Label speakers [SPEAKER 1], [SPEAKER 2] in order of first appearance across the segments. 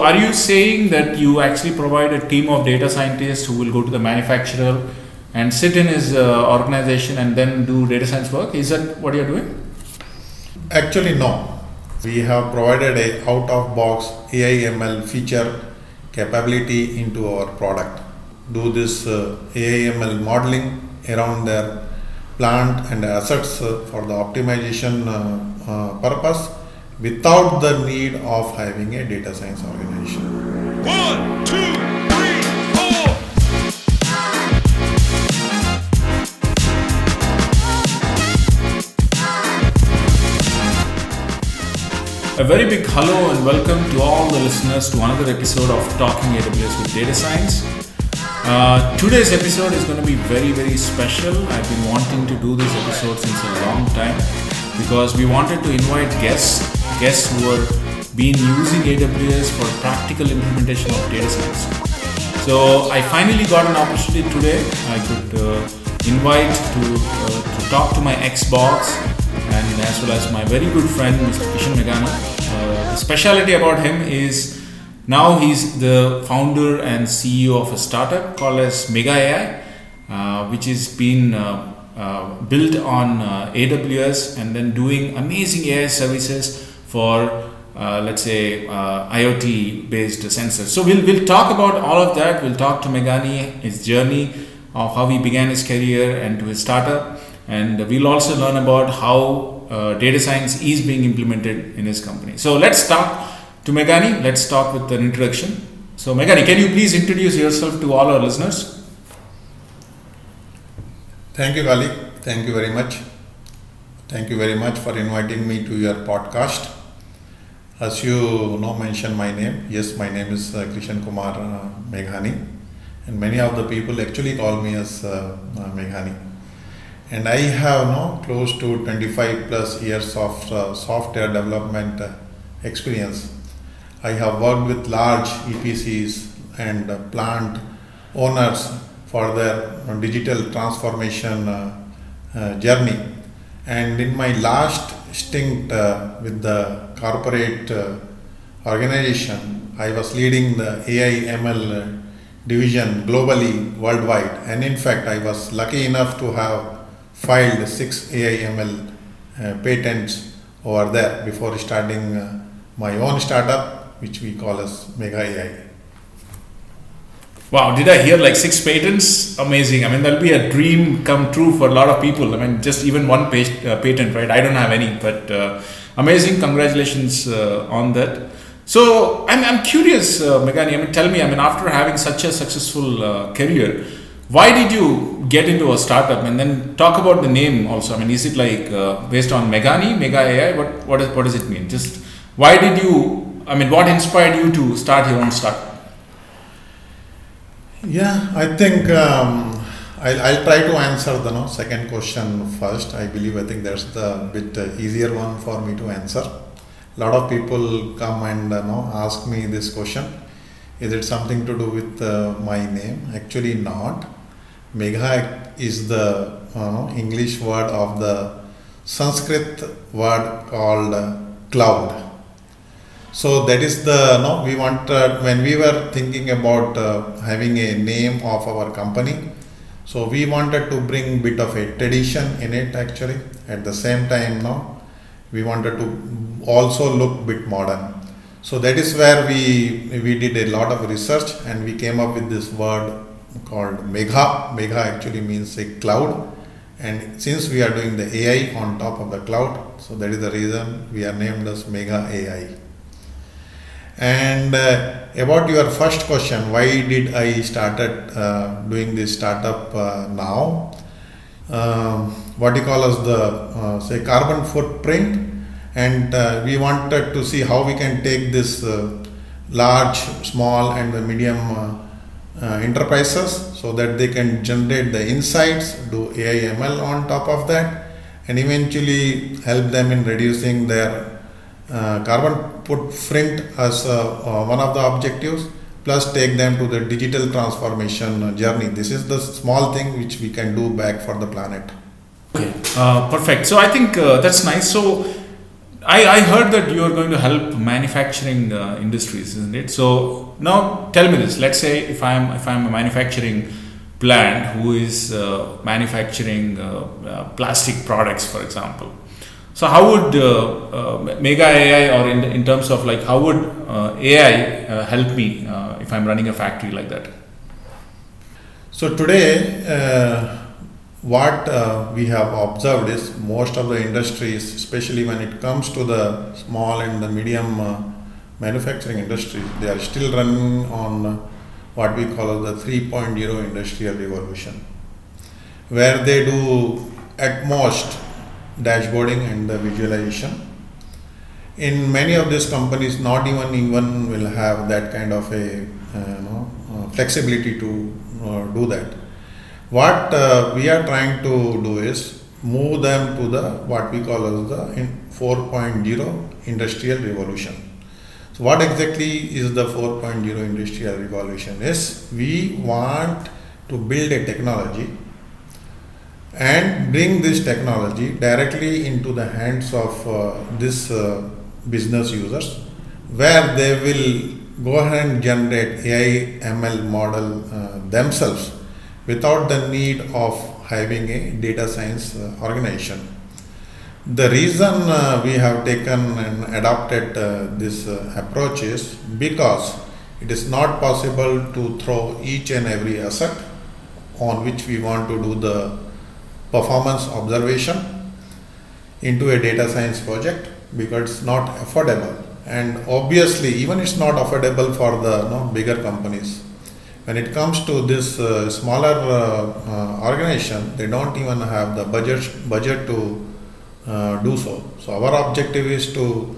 [SPEAKER 1] Are you saying that you actually provide a team of data scientists who will go to the manufacturer and sit in his uh, organization and then do data science work? Is that what you're doing?
[SPEAKER 2] Actually, no. We have provided a out-of-box AI/ML feature capability into our product. Do this uh, AI/ML modeling around their plant and assets uh, for the optimization uh, uh, purpose without the need of having a data science organization.
[SPEAKER 3] One, two, three, four.
[SPEAKER 1] A very big hello and welcome to all the listeners to another episode of Talking AWS with Data Science. Uh, today's episode is going to be very, very special. I've been wanting to do this episode since a long time because we wanted to invite guests, guests who are been using AWS for practical implementation of data science. So I finally got an opportunity today. I could uh, invite to uh, to talk to my ex-boss and as well as my very good friend Mr. Kishan Megana. Uh, the speciality about him is now he's the founder and CEO of a startup called as Megha AI, uh, which is been uh, uh, built on uh, AWS and then doing amazing AI services for uh, let's say uh, IoT based sensors. So we'll, we'll talk about all of that. We'll talk to Meghani, his journey of how he began his career and to his startup. And we'll also learn about how uh, data science is being implemented in his company. So let's talk to Meghani. Let's talk with an introduction. So Meghani, can you please introduce yourself to all our listeners?
[SPEAKER 2] Thank you, Gali. Thank you very much. Thank you very much for inviting me to your podcast. As you know, mention my name. Yes, my name is uh, Krishan Kumar uh, Meghani, and many of the people actually call me as uh, uh, Meghani. And I have no close to 25 plus years of uh, software development uh, experience. I have worked with large EPCs and plant owners for their digital transformation journey. And in my last stint uh, with the corporate uh, organization, I was leading the AI ML uh, division globally, worldwide. And in fact, I was lucky enough to have filed six AI ML uh, patents over there before starting uh, my own startup, which we call as Megha AI.
[SPEAKER 1] Wow, did I hear like six patents? Amazing. I mean, that'll be a dream come true for a lot of people. I mean, just even one page, uh, patent, right? I don't have any, but uh, amazing. Congratulations uh, on that. So, I'm, I'm curious, uh, Meghani. I mean, tell me, I mean, after having such a successful uh, career, why did you get into a startup and then talk about the name also? I mean, is it like uh, based on Meghani, Megha AI? What, what, is, what does it mean? Just why did you, I mean, what inspired you to start your own startup?
[SPEAKER 2] Yeah, I think um, I'll, I'll try to answer the no, second question first. I believe I think that's the bit easier one for me to answer. A lot of people come and uh, no, ask me this question. Is it something to do with uh, my name? Actually, not. Megha is the uh, English word of the Sanskrit word called uh, cloud. So that is the no. We wanted when we were thinking about uh, having a name of our company. So we wanted to bring bit of a tradition in it actually. At the same time, no, we wanted to also look bit modern. So that is where we we did a lot of research and we came up with this word called Megha. Megha actually means a cloud. And since we are doing the AI on top of the cloud, so that is the reason we are named as Megha AI. And uh, about your first question, why did I started uh, doing this startup uh, now? Um, what you call as the uh, say carbon footprint, and uh, we wanted to see how we can take this uh, large, small, and the medium enterprises so that they can generate the insights, do AI ML on top of that, and eventually help them in reducing their uh, carbon footprint as uh, uh, one of the objectives plus take them to the digital transformation journey this is the small thing which we can do back for the planet
[SPEAKER 1] Okay, uh, perfect. So I think uh, that's nice. So I, I heard that you are going to help manufacturing uh, industries, isn't it? So now tell me this. Let's say if I'm if I'm a manufacturing plant who is uh, manufacturing uh, uh, plastic products, for example. So how would uh, uh, Megha AI or in, in terms of like how would uh, AI uh, help me uh, if I'm running a factory like that?
[SPEAKER 2] So today, uh, what we have observed is most of the industries, especially when it comes to the small and the medium manufacturing industry, they are still running on what we call the 3.0 industrial revolution, where they do at most dashboarding and the visualization. In many of these companies, not even even will have that kind of a uh, know, uh, flexibility to uh, do that. What uh, we are trying to do is move them to the what we call as the in 4.0 industrial revolution. So what exactly is the 4.0 industrial revolution? Is we want to build a technology and bring this technology directly into the hands of uh, this uh, business users where they will go ahead and generate AI ML model uh, themselves without the need of having a data science uh, organization. The reason uh, we have taken and adopted uh, this approach is because it is not possible to throw each and every asset on which we want to do the performance observation into a data science project because it's not affordable. And obviously even it's not affordable for the you know, bigger companies. When it comes to this uh, smaller uh, uh, organization they don't even have the budget budget to uh, do so. So our objective is to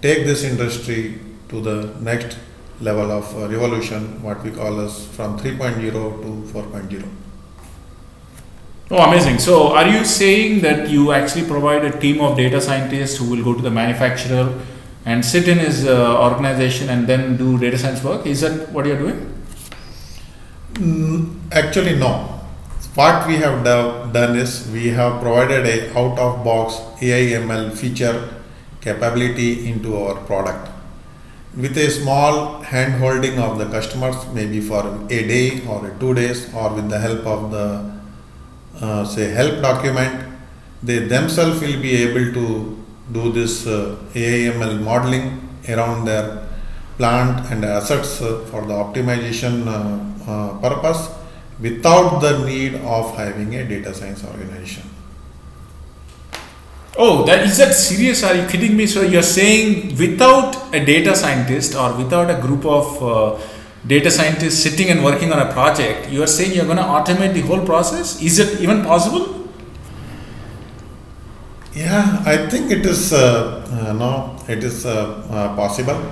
[SPEAKER 2] take this industry to the next level of uh, revolution what we call as from 3.0 to 4.0
[SPEAKER 1] Oh, amazing. So, are you saying that you actually provide a team of data scientists who will go to the manufacturer and sit in his uh, organization and then do data science work? Is that what you're doing?
[SPEAKER 2] Mm, Actually, no. What we have do- done is we have provided a out of box AI ML feature capability into our product with a small hand holding of the customers, maybe for a day or two days, or with the help of the uh, say help document, they themselves will be able to do this uh, AIML modeling around their plant and assets uh, for the optimization uh, uh, purpose without the need of having a data science organization.
[SPEAKER 1] Oh, that is that serious? Are you kidding me? So you're saying without a data scientist or without a group of uh, data scientists sitting and working on a project, you are saying you're going to automate the whole process? Is it even possible?
[SPEAKER 2] Yeah, I think it is uh, uh, no, it is uh, uh, possible,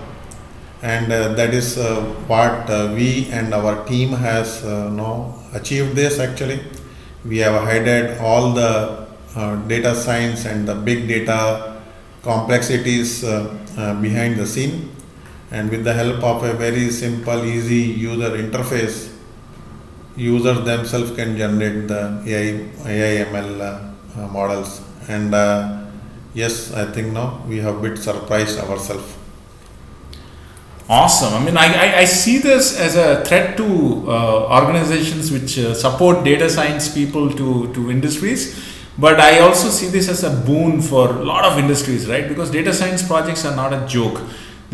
[SPEAKER 2] and uh, that is what we and our team has uh, no achieved. This actually, we have hired all the data science and the big data complexities behind the scene, and with the help of a very simple, easy user interface, users themselves can generate the AI, AI ML uh, uh, models. And uh, yes, I think now we have bit surprised ourselves.
[SPEAKER 1] Awesome. I mean, I, I, I see this as a threat to uh, organizations which uh, support data science people to, to industries. But I also see this as a boon for a lot of industries, right? Because data science projects are not a joke.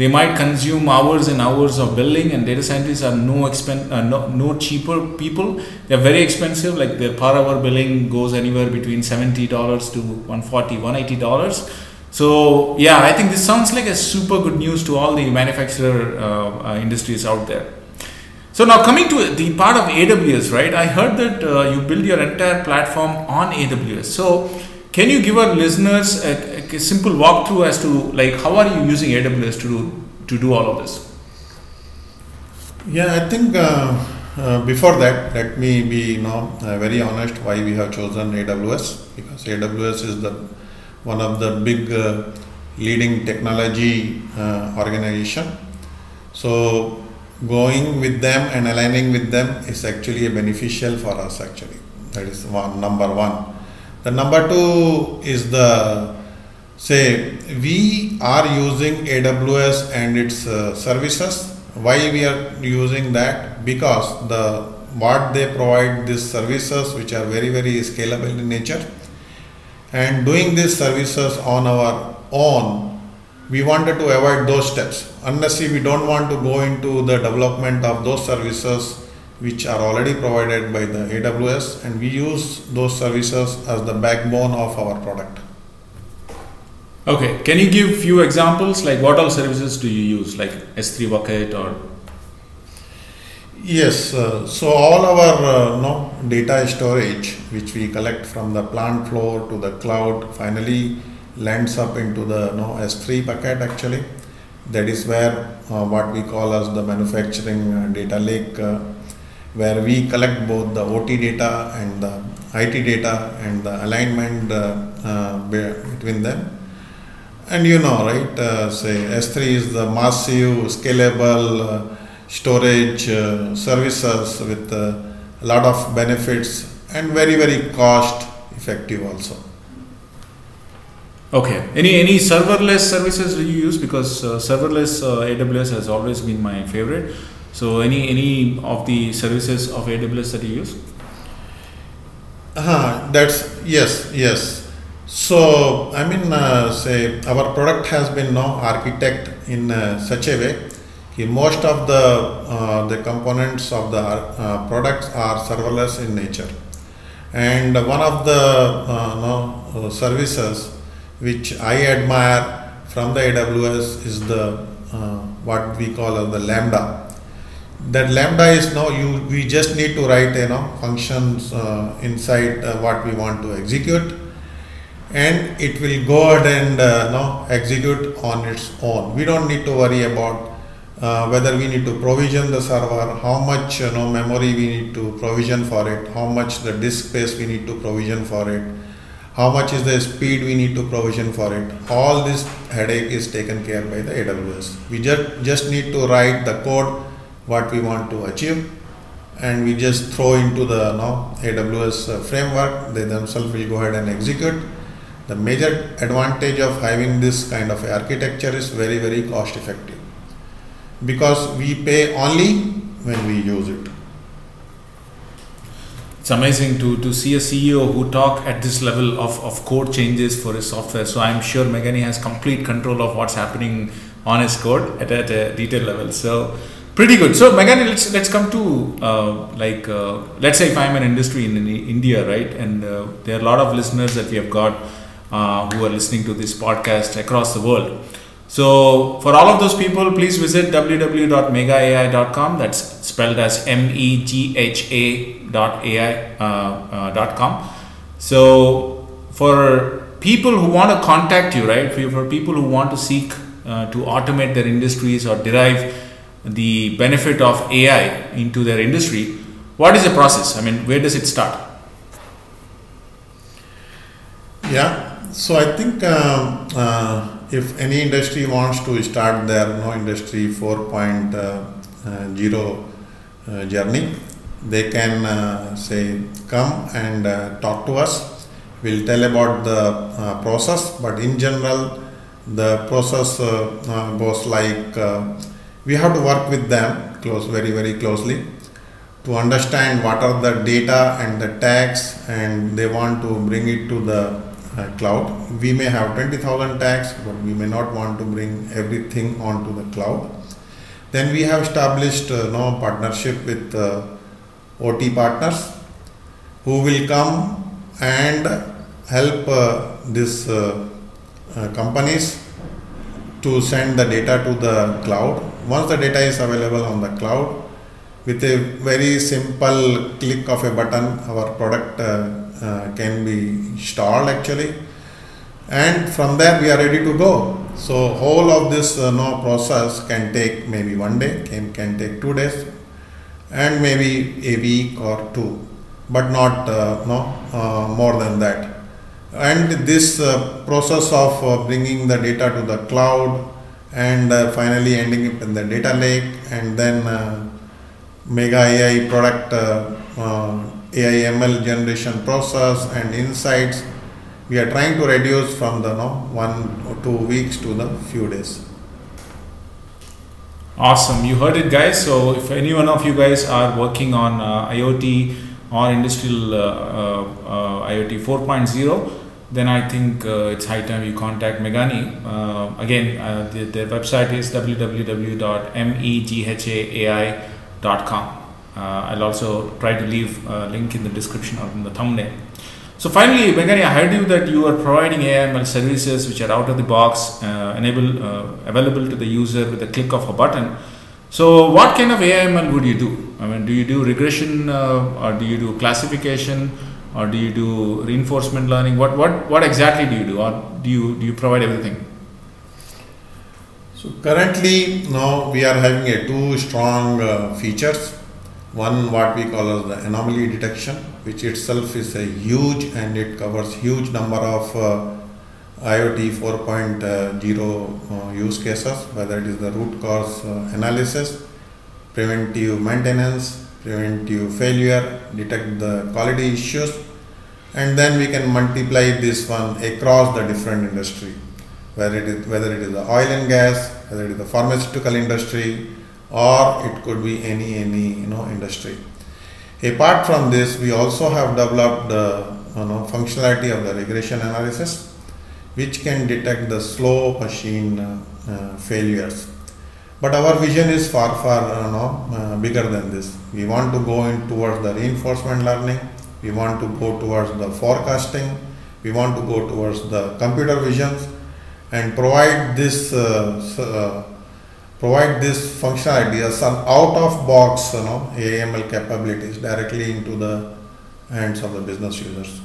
[SPEAKER 1] They might consume hours and hours of billing, and data scientists are no expen- uh, no, no cheaper people. They're very expensive. Like their per hour billing goes anywhere between seventy dollars to 140 180 dollars. So yeah, I think this sounds like a super good news to all the manufacturer uh, uh, industries out there. So now coming to the part of AWS, right? I heard that uh, you build your entire platform on AWS. So can you give our listeners a, a simple walkthrough as to like how are you using AWS to do to do all of this?
[SPEAKER 2] Yeah, I think uh, uh, before that, let me be you know uh, very honest why we have chosen AWS because AWS is the one of the big uh, leading technology uh, organization. So going with them and aligning with them is actually a beneficial for us actually. That is one number one. The number two is the say we are using AWS and its uh, services. Why we are using that? Because the what they provide these services which are very very scalable in nature and doing these services on our own we wanted to avoid those steps unless we don't want to go into the development of those services which are already provided by the AWS and we use those services as the backbone of our product.
[SPEAKER 1] Okay, can you give few examples like what all services do you use like S3 bucket or
[SPEAKER 2] Yes, uh, so all our uh, no, data storage which we collect from the plant floor to the cloud finally lands up into the no, S3 bucket actually. That is where uh, what we call as the manufacturing uh, data lake, uh, where we collect both the OT data and the IT data and the alignment uh, uh, between them. And you know, right? Uh, say S3 is the massive, scalable storage services with a lot of benefits and very, very cost effective also.
[SPEAKER 1] Okay. Any any serverless services do you use? Because uh, serverless uh, AWS has always been my favorite. So any any of the services of AWS that you use?
[SPEAKER 2] Uh, that's yes, yes. So I mean, uh, say our product has been now architect in uh, such a way. that most of the uh, the components of the uh, products are serverless in nature, and one of the uh, no, uh, services which I admire from the AWS is the what we call the Lambda that lambda is now you we just need to write you know functions uh, inside uh, what we want to execute. And it will go ahead and uh, no, execute on its own. We don't need to worry about uh, whether we need to provision the server how much you know memory we need to provision for it how much the disk space we need to provision for it how much is the speed we need to provision for it. All this headache is taken care by the aws we just just need to write the code what we want to achieve. And we just throw into the no, AWS uh, framework. They themselves will go ahead and execute. The major advantage of having this kind of architecture is very very cost effective. Because we pay only when we use it.
[SPEAKER 1] It's amazing to, to see a CEO who talk at this level of, of code changes for his software. So I'm sure Meghani has complete control of what's happening on his code at, at a detail level. So pretty good. So Meghani, let's let's come to uh, like uh, let's say if I'm an industry in, in India, right, and uh, there are a lot of listeners that we have got uh, who are listening to this podcast across the world. So for all of those people, please visit www.meghaai.com. That's spelled as M E G H A dot AI uh, uh, dot com. So for people who want to contact you, right? For, for people who want to seek to automate their industries or derive the benefit of AI into their industry, what is the process? I mean, where does it start?
[SPEAKER 2] Yeah, so I think um, uh, if any industry wants to start their no industry 4.0 uh, journey, they can uh, say come and uh, talk to us. We'll tell about the uh, process, but in general, the process uh, uh, goes like uh, we have to work with them close, very very closely to understand what are the data and the tags and they want to bring it to the uh, cloud. We may have 20,000 tags, but we may not want to bring everything onto the cloud. Then we have established uh, no partnership with uh, OT partners who will come and help uh, these uh, uh, companies to send the data to the cloud. Once the data is available on the cloud, with a very simple click of a button, our product uh, uh, can be installed actually, and from there we are ready to go. So whole of this uh, no process can take maybe one day, can can take two days, and maybe a week or two, but not uh, no uh, more than that. And this uh, process of bringing the data to the cloud and uh, finally ending up in the data lake and then uh, Megha AI product uh, uh, AI ML generation process and insights we are trying to reduce from the no, one or two weeks to the few days.
[SPEAKER 1] Awesome. You heard it, guys. So, if any one of you guys are working on uh, IoT or industrial uh, uh, IoT 4.0, then I think uh, it's high time you contact Meghani. Uh, again, uh, the, their website is www.meghaai.com. Uh, I'll also try to leave a link in the description or in the thumbnail. So finally, Meghani, I heard you that you are providing AIML services which are out of the box, uh, enable uh, available to the user with a click of a button. So what kind of AIML would you do? I mean, do you do regression or do you do classification or do you do reinforcement learning? What what what exactly do you do, or do you do you provide everything?
[SPEAKER 2] So currently now we are having a two strong uh, features. One what we call as the anomaly detection, which itself is a huge and it covers huge number of uh, IoT 4.0 uh, use cases, whether it is the root cause uh, analysis, preventive maintenance, preventive failure, detect the quality issues, and then we can multiply this one across the different industry, whether it is whether it is the oil and gas, whether it is the pharmaceutical industry, or it could be any any you know industry. Apart from this, we also have developed the you know, functionality of the regression analysis, which can detect the slow machine uh, failures. But our vision is far far you know, uh, bigger than this. We want to go in towards the reinforcement learning. We want to go towards the forecasting. We want to go towards the computer visions and provide this uh, uh, provide this functionality as some out of box you know AML capabilities directly into the hands of the business users.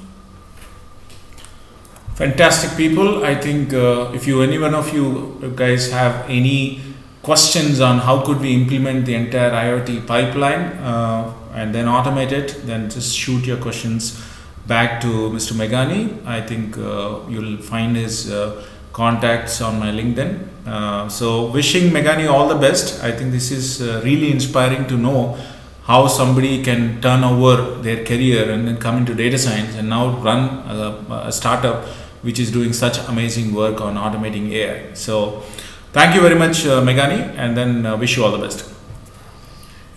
[SPEAKER 1] Fantastic people. I think uh, if you any one of you guys have any questions on how could we implement the entire IoT pipeline uh, and then automate it, then just shoot your questions back to Mr. Meghani. I think uh, you'll find his uh, contacts on my LinkedIn. Uh, so wishing Meghani all the best. I think this is uh, really inspiring to know how somebody can turn over their career and then come into data science and now run a, a startup which is doing such amazing work on automating AI. So, thank you very much, uh, Meghani, and then uh, wish you all the best.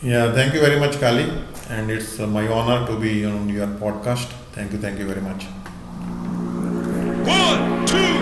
[SPEAKER 2] Yeah, thank you very much, Kali, and it's uh, my honor to be on your podcast. Thank you, thank you very much.
[SPEAKER 3] One, two,